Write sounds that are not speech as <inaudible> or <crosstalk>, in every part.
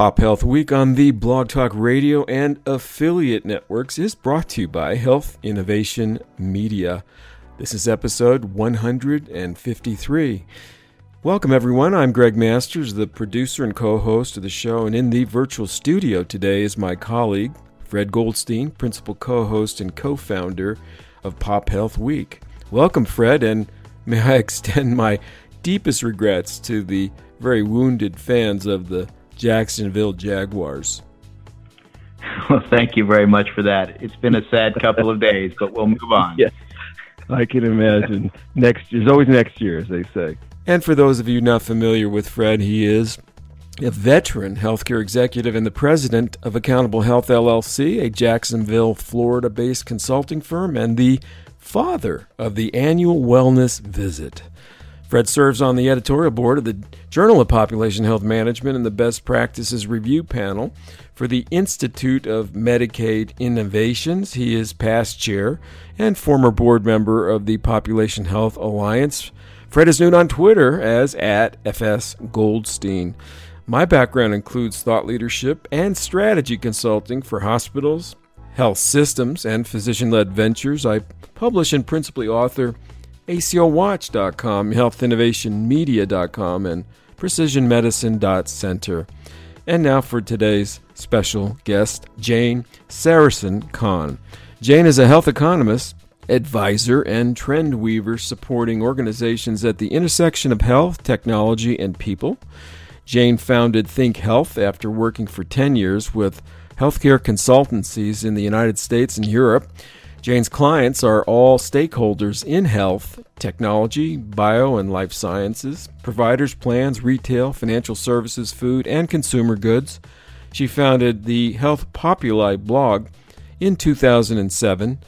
Pop Health Week on the Blog Talk Radio and affiliate networks is brought to you by Health Innovation Media. This is episode 153. Welcome, everyone. I'm Greg Masters, the producer and co host of the show, and in the virtual studio today is my colleague, Fred Goldstein, principal co host and co founder of Pop Health Week. Welcome, Fred, and may I <laughs> extend my deepest regrets to the very wounded fans of the Jacksonville Jaguars. <laughs> Well, thank you very much for that. It's been a sad couple of days, but we'll move on. <laughs> Yes, I can imagine. next, there's always next year, as they say. And for those of you not familiar with Fred, he is a veteran healthcare executive and the president of Accountable Health LLC, a Jacksonville, Florida based consulting firm, and the father of the annual wellness visit. Fred serves on the editorial board of the Journal of Population Health Management and the Best Practices Review Panel for the Institute of Medicaid Innovations. He is past chair and former board member of the Population Health Alliance. Fred is known on Twitter as at FS Goldstein. My background includes thought leadership and strategy consulting for hospitals, health systems, and physician led ventures. I publish and principally author ACOWatch.com, HealthInnovationMedia.com, and PrecisionMedicine.center. And now for today's special guest, Jane Sarasohn-Kahn. Jane is a health economist, advisor, and trend weaver supporting organizations at the intersection of health, technology, and people. Jane founded Think Health after working for 10 years with healthcare consultancies in the United States and Europe. Jane's clients are all stakeholders in health, technology, bio and life sciences, providers, plans, retail, financial services, food, and consumer goods. She founded the Health Populi blog in 2007.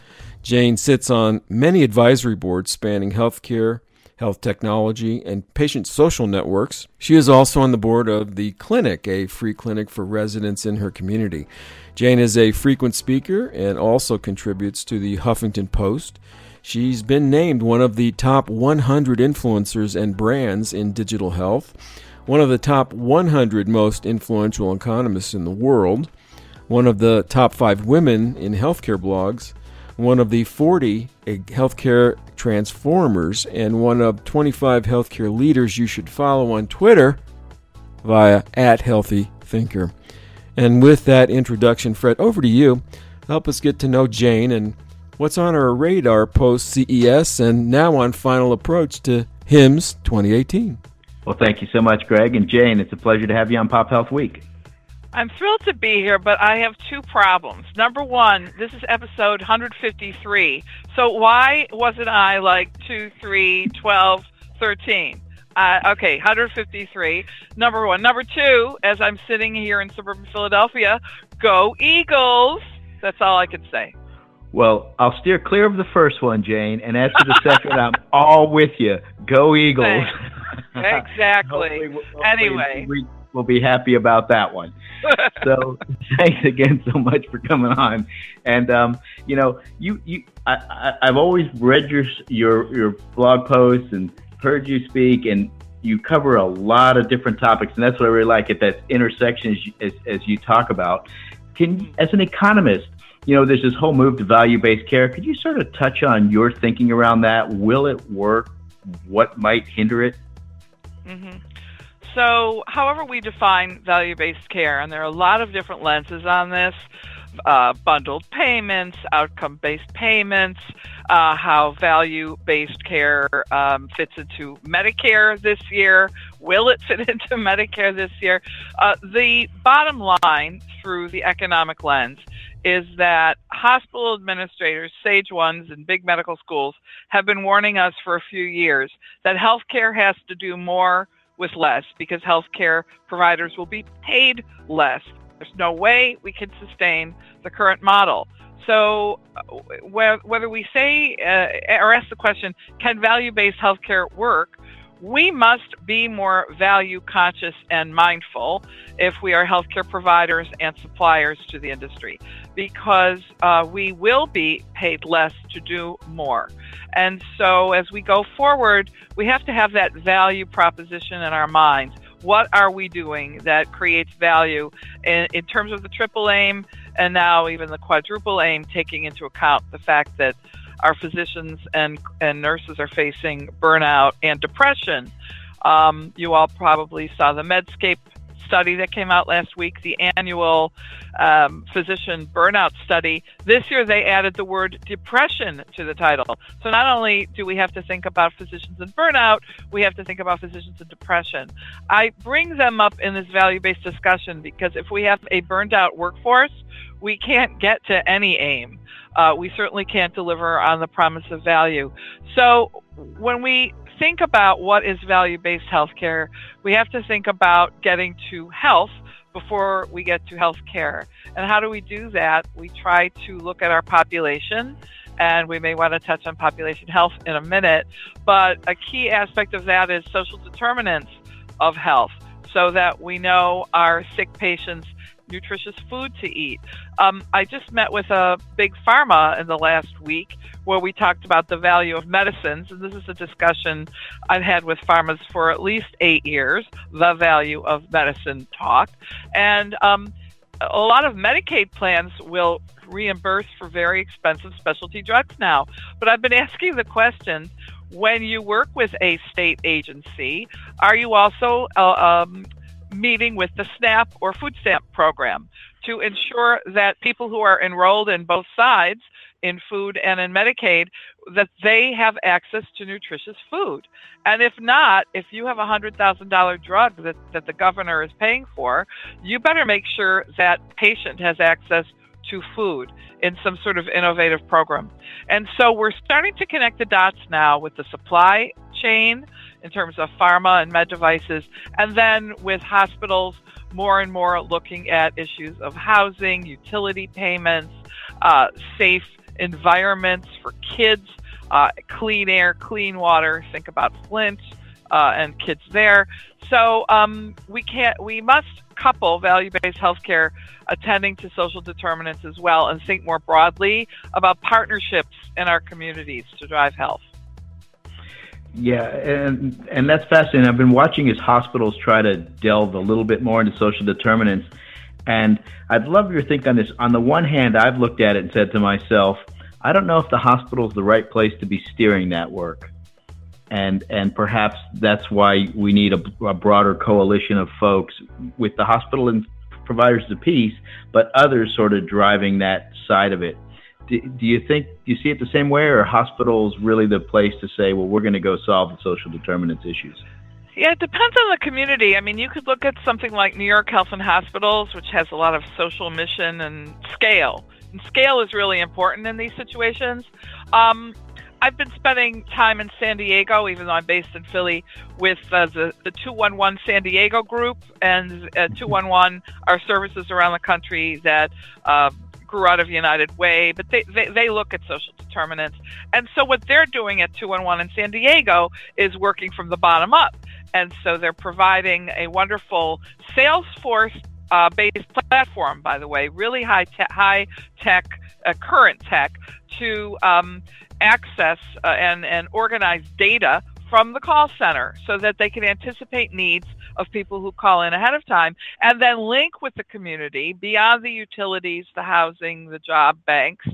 Jane sits on many advisory boards spanning healthcare, health technology, and patient social networks. She is also on the board of The Clinic, a free clinic for residents in her community. Jane is a frequent speaker and also contributes to the Huffington Post. She's been named one of the top 100 influencers and brands in digital health, one of the top 100 most influential economists in the world, one of the top five women in healthcare blogs, one of the 40 eh, healthcare transformers, and one of 25 healthcare leaders you should follow on Twitter via at Healthy Thinker. And with that introduction, Fred, over to you. Help us get to know Jane and what's on our radar post CES and now on final approach to HIMSS 2018. Well, thank you so much, Greg. And Jane, it's a pleasure to have you on Pop Health Week. I'm thrilled to be here, but I have two problems. Number one, this is episode 153. So why wasn't I like 2, 3, 12, 13? Uh, okay, 153. Number one. Number two, as I'm sitting here in suburban Philadelphia, go Eagles. That's all I can say. Well, I'll steer clear of the first one, Jane. And as for the second, I'm all with you. Go Eagles. <laughs> exactly. <laughs> hopefully, hopefully anyway. We, will be happy about that one. <laughs> so thanks again so much for coming on. And um, you know, you you I, I have always read your your your blog posts and heard you speak, and you cover a lot of different topics, and that's what I really like at that intersection as you, as, as you talk about. Can, as an economist, you know, there's this whole move to value-based care. Could you sort of touch on your thinking around that? Will it work? What might hinder it? Mm-hmm. So, however we define value-based care, and there are a lot of different lenses on this uh, bundled payments, outcome based payments, uh, how value based care um, fits into Medicare this year. Will it <laughs> fit into Medicare this year? Uh, the bottom line through the economic lens is that hospital administrators, sage ones and big medical schools, have been warning us for a few years that healthcare has to do more with less because healthcare providers will be paid less There's no way we can sustain the current model. So, uh, whether we say uh, or ask the question, can value based healthcare work? We must be more value conscious and mindful if we are healthcare providers and suppliers to the industry, because uh, we will be paid less to do more. And so, as we go forward, we have to have that value proposition in our minds what are we doing that creates value in, in terms of the triple aim and now even the quadruple aim, taking into account the fact that our physicians and, and nurses are facing burnout and depression. Um, you all probably saw the Medscape study that came out last week, the annual um, physician burnout study. This year they added the word depression to the title. So not only do we have to think about physicians and burnout, we have to think about physicians and depression. I bring them up in this value based discussion because if we have a burned out workforce, we can't get to any aim. Uh, we certainly can't deliver on the promise of value. So when we think about what is value based healthcare, we have to think about getting to health before we get to health care. And how do we do that? We try to look at our population, and we may want to touch on population health in a minute. But a key aspect of that is social determinants of health so that we know our sick patients nutritious food to eat. Um, I just met with a big pharma in the last week where we talked about the value of medicines, and this is a discussion I've had with pharmas for at least eight years. The value of medicine talk, and um, a lot of Medicaid plans will reimburse for very expensive specialty drugs now. But I've been asking the question when you work with a state agency, are you also uh, um, meeting with the SNAP or food stamp program to ensure that people who are enrolled in both sides in food and in Medicaid that they have access to nutritious food. And if not, if you have a $100,000 drug that, that the governor is paying for, you better make sure that patient has access to food in some sort of innovative program. And so we're starting to connect the dots now with the supply chain in terms of pharma and med devices, and then with hospitals more and more looking at issues of housing, utility payments, uh, safe environments for kids, uh, clean air, clean water. Think about Flint uh, and kids there. So um, we can't. We must couple value-based healthcare attending to social determinants as well, and think more broadly about partnerships in our communities to drive health. Yeah, and and that's fascinating. I've been watching as hospitals try to delve a little bit more into social determinants, and I'd love your think on this. On the one hand, I've looked at it and said to myself, I don't know if the hospital is the right place to be steering that work, and and perhaps that's why we need a, a broader coalition of folks with the hospital and providers of peace, but others sort of driving that side of it do, do you think do you see it the same way, or hospitals really the place to say, well, we're going to go solve the social determinants issues? Yeah, it depends on the community. I mean, you could look at something like New York Health and Hospitals, which has a lot of social mission and scale. And scale is really important in these situations. Um, I've been spending time in San Diego, even though I'm based in Philly, with uh, the, the 211 San Diego group. And uh, 211 are services around the country that uh, grew out of United Way, but they, they, they look at social determinants. And so what they're doing at 211 in San Diego is working from the bottom up. And so they're providing a wonderful Salesforce uh, based platform, by the way, really high, te- high tech, uh, current tech to um, access uh, and, and organize data from the call center so that they can anticipate needs of people who call in ahead of time and then link with the community beyond the utilities, the housing, the job banks,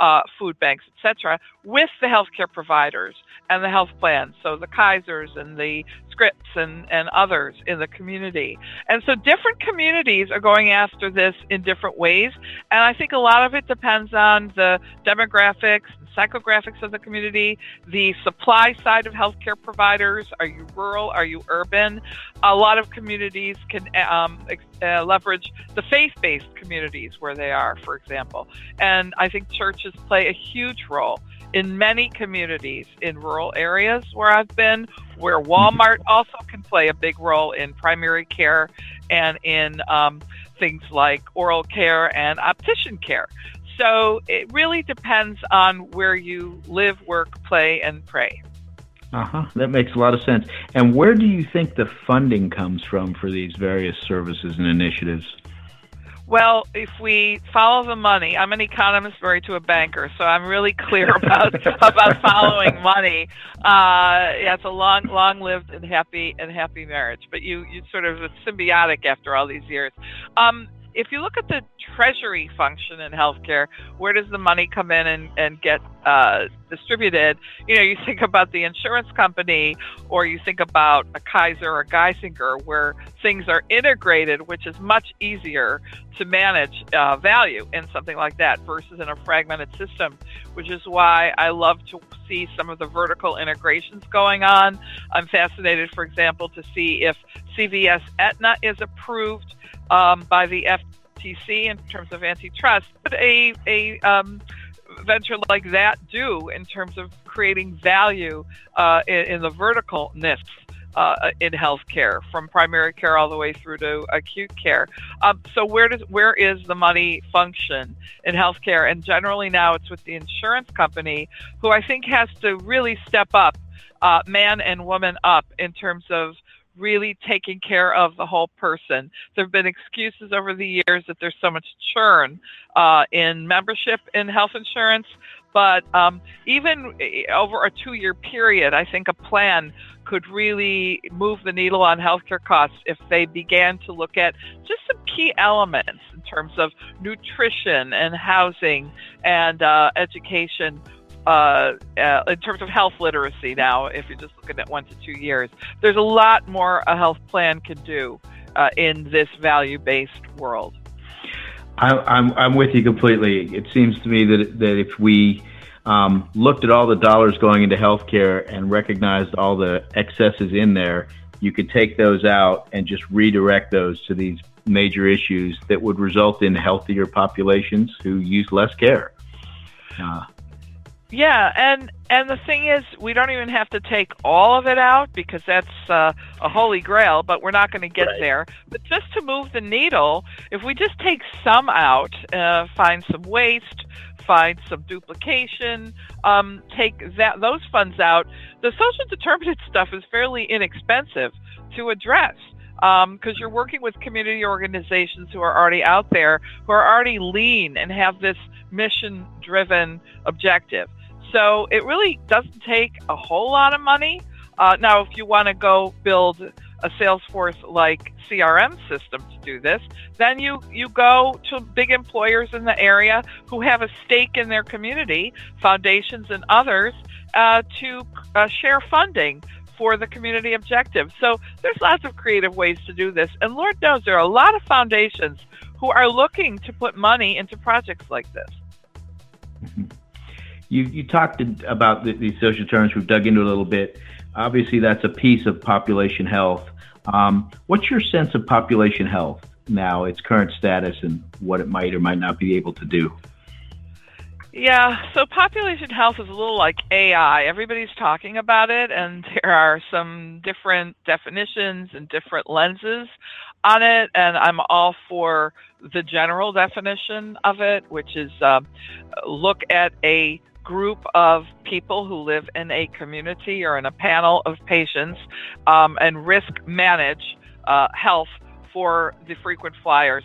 uh, food banks, etc., with the healthcare providers and the health plans, so the Kaisers and the Scripps and, and others in the community. And so different communities are going after this in different ways. And I think a lot of it depends on the demographics psychographics of the community, the supply side of healthcare providers. Are you rural? Are you urban? A lot of communities can um, uh, leverage the faith based communities where they are, for example. And I think churches play a huge role in many communities in rural areas where I've been, where Walmart also can play a big role in primary care and in um, things like oral care and optician care. So it really depends on where you live, work, play, and pray. Uh huh. That makes a lot of sense. And where do you think the funding comes from for these various services and initiatives? Well, if we follow the money, I'm an economist married to a banker, so I'm really clear <laughs> about about following money. Uh, yeah, it's a long, long-lived and happy and happy marriage. But you, you sort of it's symbiotic after all these years. Um, if you look at the treasury function in healthcare, where does the money come in and, and get uh, distributed? You know, you think about the insurance company or you think about a Kaiser or a Geisinger where things are integrated, which is much easier to manage uh, value in something like that versus in a fragmented system, which is why I love to see some of the vertical integrations going on. I'm fascinated, for example, to see if CVS Aetna is approved um, by the FTC in terms of antitrust. But a, a um, venture like that do in terms of creating value uh, in, in, the verticalness uh, in healthcare, from primary care all the way through to acute care. Um, so where does where is the money function in healthcare? And generally now it's with the insurance company, who I think has to really step up, uh, man and woman up in terms of really taking care of the whole person. There have been excuses over the years that there's so much churn uh, in membership in health insurance, but um, even eh, over a two year period, I think a plan could really move the needle on healthcare costs if they began to look at just some key elements in terms of nutrition and housing and uh, education uh, uh, in terms of health literacy now, if you're just looking at one to two years, there's a lot more a health plan can do uh, in this value based world. I, I'm, I'm with you completely. It seems to me that, that if we um, looked at all the dollars going into healthcare and recognized all the excesses in there, you could take those out and just redirect those to these major issues that would result in healthier populations who use less care. Uh, yeah, and and the thing is, we don't even have to take all of it out because that's uh, a holy grail. But we're not going to get right. there. But just to move the needle, if we just take some out, uh, find some waste, find some duplication, um, take that those funds out, the social determinant <laughs> stuff is fairly inexpensive to address because um, you're working with community organizations who are already out there, who are already lean and have this mission driven objective. So it really doesn't take a whole lot of money. Uh, now, if you want to go build a Salesforce like CRM system to do this, then you, you go to big employers in the area who have a stake in their community, foundations and others, uh, to uh, share funding for the community objective. So there's lots of creative ways to do this. And Lord knows there are a lot of foundations who are looking to put money into projects like this. You, you talked about the, the social terms. We've dug into a little bit. Obviously, that's a piece of population health. Um, what's your sense of population health now, its current status, and what it might or might not be able to do? Yeah, so population health is a little like AI. Everybody's talking about it, and <laughs> there are some different definitions and different lenses on it. And I'm all for the general definition of it, which is uh, look at a group of people who live in a community or in a panel of patients um, and risk manage uh, health for the frequent flyers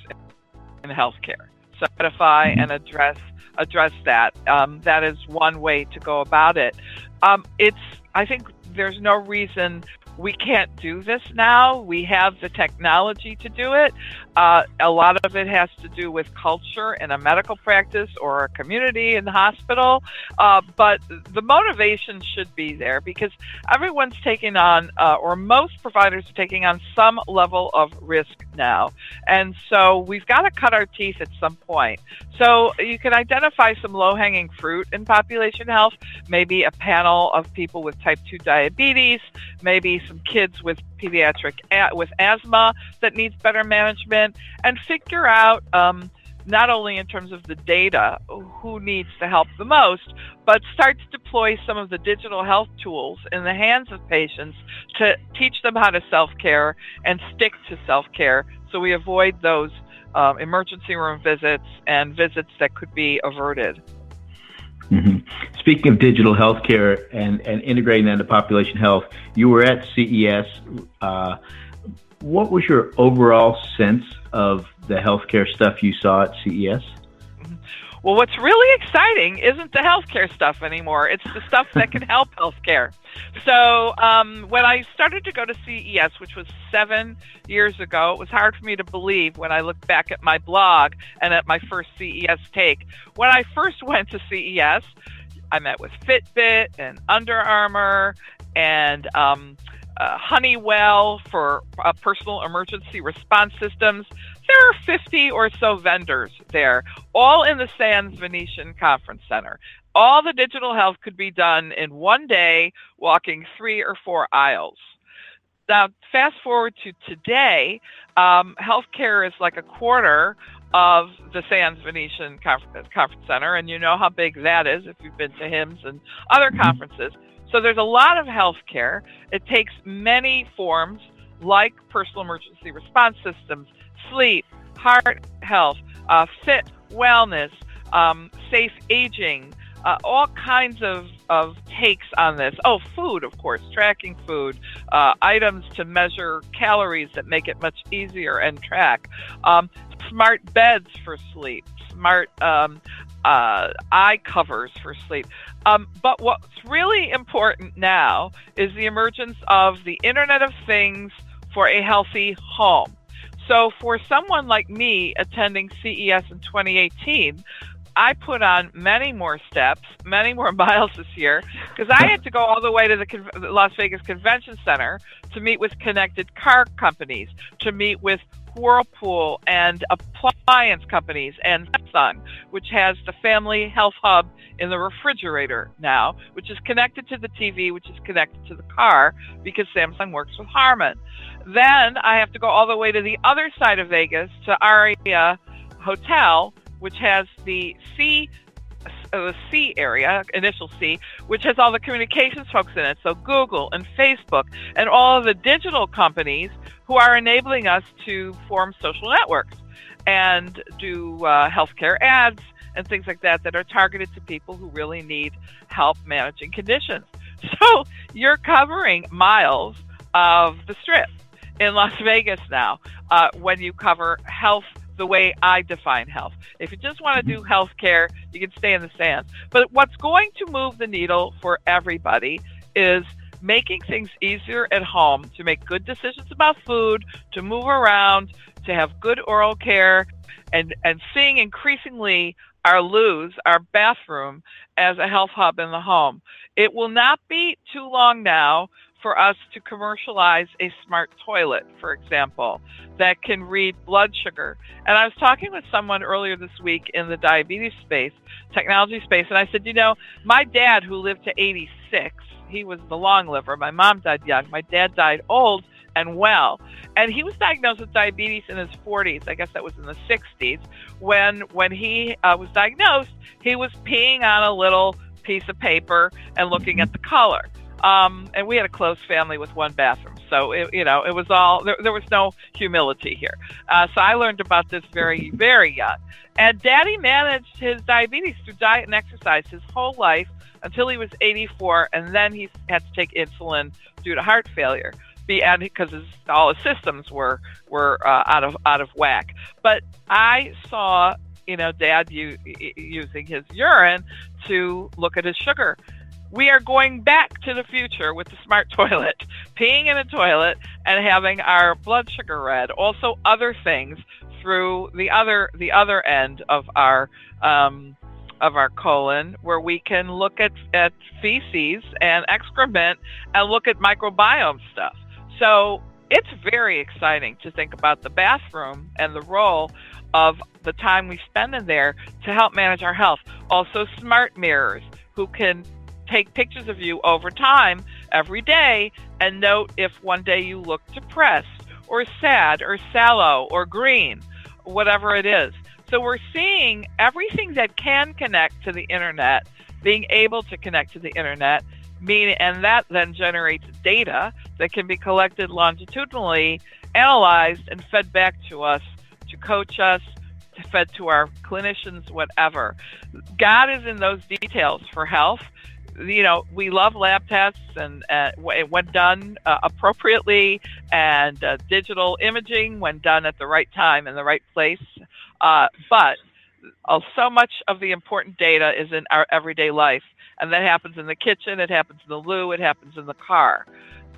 in healthcare. Certify and address address that. Um, that is one way to go about it. Um, it's I think there's no reason we can't do this now. We have the technology to do it. Uh, a lot of it has to do with culture in a medical practice or a community in the hospital. Uh, but the motivation should be there because everyone's taking on, uh, or most providers are taking on some level of risk now. And so we've got to cut our teeth at some point. So you can identify some low hanging fruit in population health, maybe a panel of people with type 2 diabetes, maybe some kids with pediatric with asthma that needs better management, and figure out um, not only in terms of the data who needs the help the most, but start to deploy some of the digital health tools in the hands of patients to teach them how to self care and stick to self care, so we avoid those um, emergency room visits, and visits that could be averted. Mm-hmm. Speaking of digital healthcare and, and integrating that into population health, you were at CES. Uh, what was your overall sense of the healthcare stuff you saw at CES? Well, what's really exciting isn't the healthcare stuff anymore. It's the stuff that can help healthcare. So, um, when I started to go to CES, which was seven years ago, it was hard for me to believe when I look back at my blog and at my first CES take. When I first went to CES, I met with Fitbit and Under Armour and um, uh, Honeywell for uh, personal emergency response systems. There are 50 or so vendors there, all in the Sands Venetian Conference Center. All the digital health could be done in one day, walking three or four aisles. Now, fast forward to today, um, healthcare is like a quarter of the Sands Venetian Conference Center, and you know how big that is if you've been to HIMSS and other mm-hmm. conferences. So there's a lot of healthcare. It takes many forms like personal emergency response systems, sleep, heart health, uh, fit wellness, um, safe aging, uh, all kinds of, of takes on this. Oh, food, of course, tracking food, uh, items to measure calories that make it much easier and track, um, smart beds for sleep, smart um, uh, eye covers for sleep. Um, but what's really important now is the emergence of the Internet of Things for a healthy home. So, for someone like me attending CES in 2018, I put on many more steps, many more <laughs> miles this year, because I had to go all the way to the Las Vegas Convention Center to meet with connected car companies, to meet with Whirlpool and appliance companies and Samsung, which has the family health hub in the refrigerator now, which is connected to the TV, which is connected to the car because Samsung works with Harman. Then I have to go all the way to the other side of Vegas to Aria Hotel, which has the C uh, the C area, initial C, which has all the communications folks in it. So Google and Facebook and all of the digital companies who are enabling us to form social networks and do uh, healthcare ads and things like that that are targeted to people who really need help managing conditions. <laughs> So you're covering miles of the strip in Las <laughs> Vegas now uh, when you cover health the way I define health. If you just want to do health care, you can stay in the stands. But what's going to move the needle for everybody is making things easier at home to make good decisions about food, to move around, to have good oral care, and, and seeing increasingly our loos, our bathroom, as a health hub in the home. It will not be too long now for us to commercialize a smart toilet, for example, that can read blood sugar. And I was talking with someone earlier this week in the diabetes space, technology space, and I said, you know, my dad, who lived to 86, he was the long liver. My mom died young. My dad died old and well. And he was diagnosed with diabetes in his 40s. I guess that was in the 60s. When when he uh, was diagnosed, he was peeing on a little piece of paper and looking at the color. Um, and we had a close family with one bathroom, so it, you know it was all there, there was no humility here. Uh, so I learned about this very very young. And Daddy managed his diabetes through diet and exercise his whole life until he was 84, and then he had to take insulin due to heart failure. Because his, all his systems were were uh, out of out of whack. But I saw you know Dad u- using his urine to look at his sugar we are going back to the future with the smart <laughs> toilet, peeing in a toilet and having our blood sugar read. Also, other things through the other the other end of our um, of our colon, where we can look at at feces and excrement and look at microbiome stuff. So it's very exciting to think about the bathroom and the role of the time we spend in there to help manage our health. Also, smart mirrors who can take pictures of you over time every day and note if one day you look depressed or sad or sallow or green, whatever it is. So we're seeing everything that can connect to the internet being able to connect to the internet, meaning, and that then generates data that can be collected longitudinally, analyzed, and fed back to us to coach us, to fed to our clinicians, whatever. God is in those details for health. You know, we love lab tests and uh, when done uh, appropriately, and uh, digital imaging when done at the right time and the right place. Uh, but uh, so much of the important data is in our everyday life, and that happens in the kitchen, it happens in the loo, it happens in the car,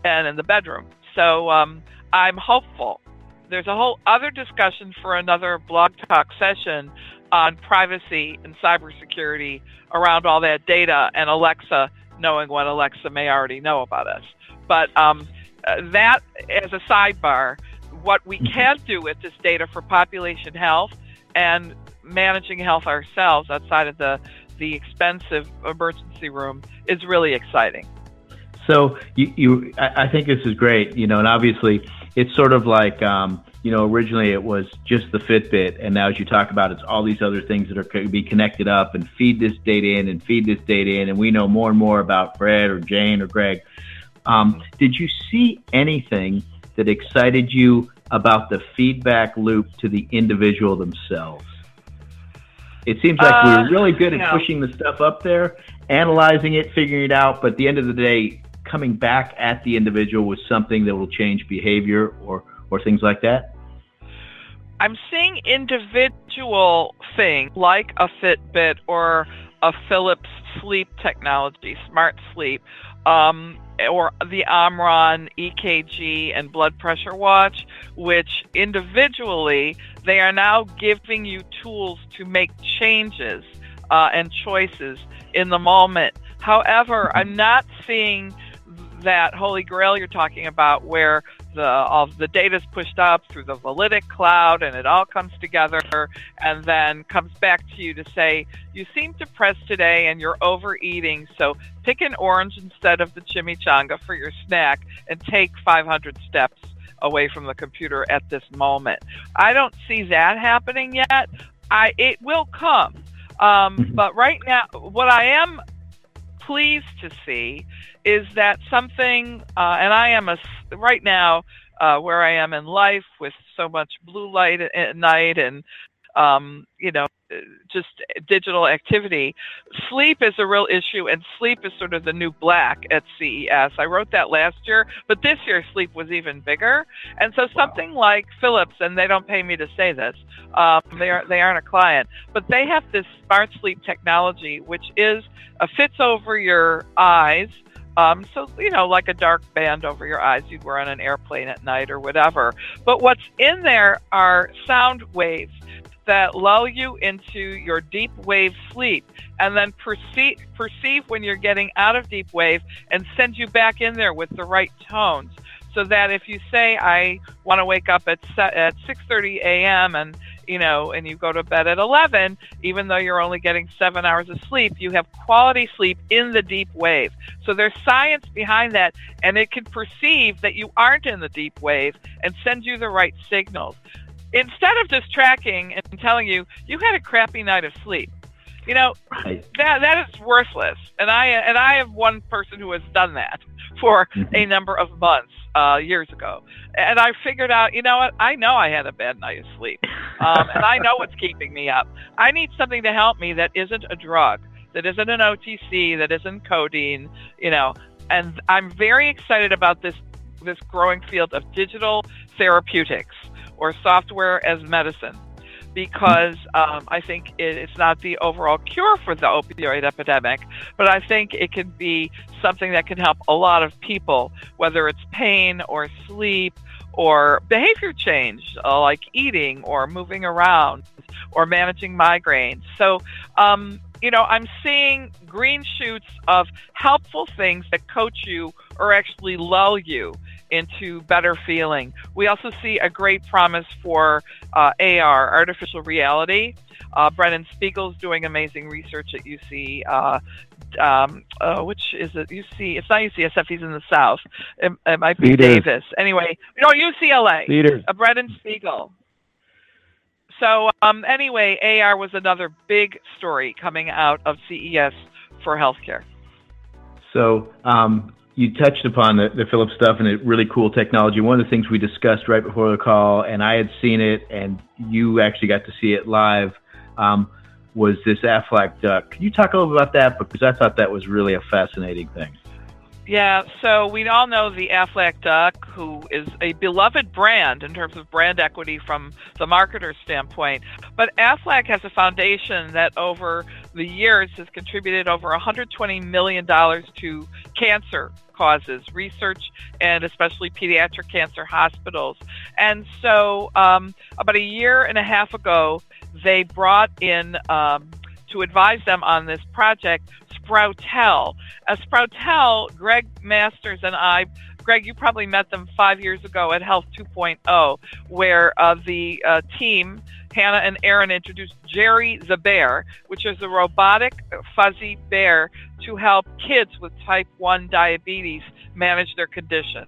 and in the bedroom. So um, I'm hopeful there's a whole other discussion for another blog talk session on privacy and cybersecurity around all that data and Alexa knowing what Alexa may already know about us. But um, uh, that as a sidebar, what we mm-hmm. can do with this data for population health and managing health ourselves outside of the the expensive emergency room is really exciting. So you, you I, think this is great, you know, and obviously it's sort of like um, you know originally it was just the Fitbit, and now as you talk about, it's all these other things that are to be connected up and feed this data in and feed this data in, and we know more and more about Fred or Jane or Greg. Um, did you see anything that excited you about the feedback loop to the individual themselves? It seems like uh, we are really good at pushing the stuff up there, analyzing it, figuring it out, but at the end of the day, coming back at the individual with something that will change behavior or or things like that? I'm seeing individual things like a Fitbit or a Philips sleep technology, smart sleep, um, or the Omron EKG and blood pressure watch, which individually they are now giving you tools to make changes uh, and choices in the moment. However, I'm not seeing that holy grail you're talking about where the all the data is pushed up through the Validic cloud and it all comes together and then comes back to you to say you seem depressed today and you're overeating so pick an orange instead of the chimichanga for your snack and take 500 steps away from the computer at this moment. I don't see that happening yet. I it will come. Um, mm-hmm. but right now what i am pleased to see is that something, uh, and I am a right now uh, where I am in life with so much blue light at night and um, you know just digital activity. Sleep is a real issue, and sleep is sort of the new black at CES. I wrote that last year, but this year sleep was even bigger. And so something wow. like Philips, and they don't pay me to say this, um, they are they aren't a client, but they have this smart sleep technology, which is uh, fits over your eyes um, so, you know, like a dark band over your eyes you'd wear on an airplane at night or whatever. But what's in there are sound waves that lull you into your deep wave sleep and then perceive, perceive when you're getting out of deep wave and send you back in there with the right tones so that if you say I want to wake up at at 6:30 a.m. and you know, and you go to bed at 11, even though you're only getting seven hours of sleep, you have quality sleep in the deep wave. So there's science behind that, and it can perceive that you aren't in the deep wave and send you the right signals. Instead of just tracking and telling you, you had a crappy night of sleep. You know, right. that that is worthless. And I and I have one person who has done that for mm-hmm. a number of months uh, years ago, and I figured out, you know what? I know I had a bad night of sleep, um, and I know what's keeping me up. I need something to help me that isn't a drug, that isn't an OTC, that isn't codeine, you know. And I'm very excited about this this growing field of digital therapeutics or software as medicine because um, I think it, it's not the overall cure for the opioid epidemic, but I think it can be something that can help a lot of people, whether it's pain or sleep or behavior change, uh, like eating or moving around or managing migraines. So, um, you know, I'm seeing green shoots of helpful things that coach you or actually lull you into better feeling. We also see a great promise for uh, AR, artificial reality. Uh, Brennan Spiegel's doing amazing research at UC. Uh, um, uh, which is it? UC? It's not UCSF. He's in the South. It, it might be Davis. Anyway, no, UCLA. Peters. Uh, Brennan Spiegel. So um, anyway, AR was another big story coming out of CES for healthcare. So um, you touched upon the, the Philips stuff and it really cool technology. One of the things we discussed right before the call, and I had seen it, and you actually got to see it live, um, was this Aflac duck. Can you talk a little about that? Because I thought that was really a fascinating thing. Yeah, so we all know the Aflac duck, who is a beloved brand in terms of brand equity from the marketer standpoint. But Aflac has a foundation that over the years has contributed over $120 million to cancer causes, research, and especially pediatric cancer hospitals. And so, um, about a year and a half ago, they brought in um, to advise them on this project Sproutel. Uh, Sproutel, Greg Masters and I, Greg, you probably met them five years ago at Health 2.0, where uh, the uh, team, Hannah and Aaron, introduced Jerry the Bear, which is a robotic fuzzy bear to help kids with type 1 diabetes manage their condition.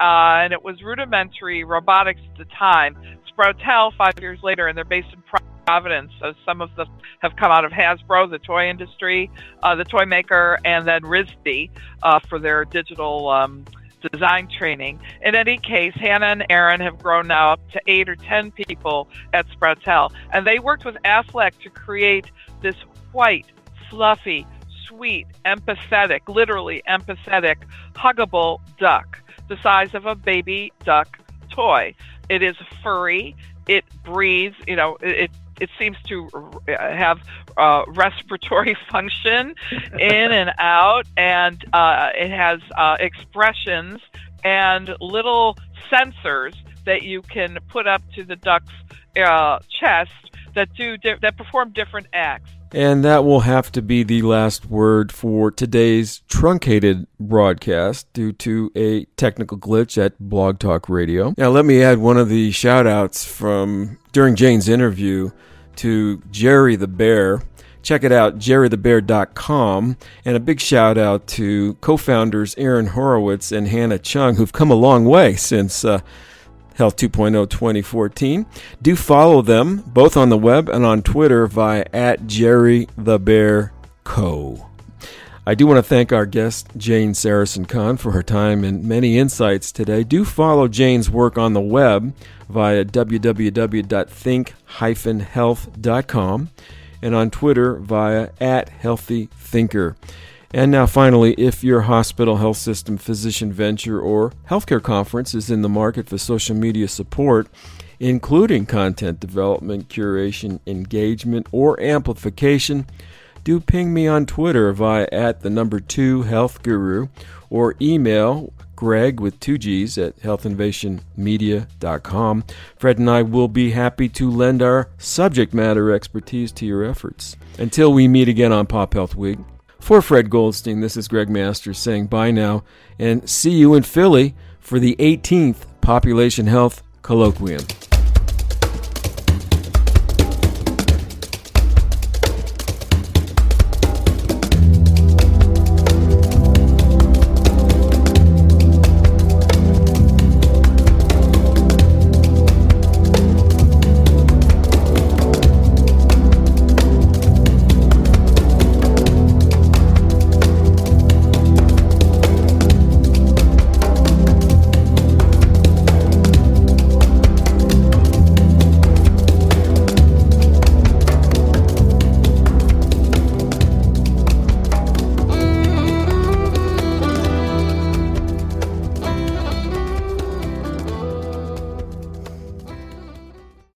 Uh, and it was rudimentary robotics at the time. Sproutel, five years later, and they're based in Providence. So some of them have come out of Hasbro, the toy industry, uh, the toy maker, and then RISD uh, for their digital um, design training. In any case, Hannah and Aaron have grown now up to eight or ten people at Sproutel, and they worked with Aflac to create this white, fluffy, sweet, empathetic, literally empathetic, huggable duck, the size of a baby duck toy. It is furry. It breathes. You know, it it seems to have uh, respiratory <laughs> function in and out, and uh, it has uh, expressions and little sensors that you can put up to the duck's uh, chest that do that perform different acts. And that will have to be the last word for today's truncated broadcast due to a technical glitch at Blog Talk Radio. Now, let me add one of the shout outs from during Jane's interview to Jerry the Bear. Check it out, jerrythebear.com. And a big shout out to co founders Aaron Horowitz and Hannah Chung, who've come a long way since. Uh, Health 2.0 2014. Do follow them both on the web and on Twitter via at Jerry the Bear Co. I do want to thank our guest, Jane Sarasohn-Kahn, for her time and many insights today. Do follow Jane's work on the web via www.think-health.com and on Twitter via at Healthy Thinker. And now, finally, if your hospital, health system, physician venture, or healthcare conference is in the market for social media support, including content development, curation, engagement, or amplification, do ping me on Twitter via at the number two health guru or email greg with two G's at healthinnovationmedia.com. Fred and I will be happy to lend our subject matter expertise to your efforts. Until we meet again on Pop Health Week, for Fred Goldstein, this is Greg Masters saying bye now and see you in Philly for the 18th Population Health Colloquium.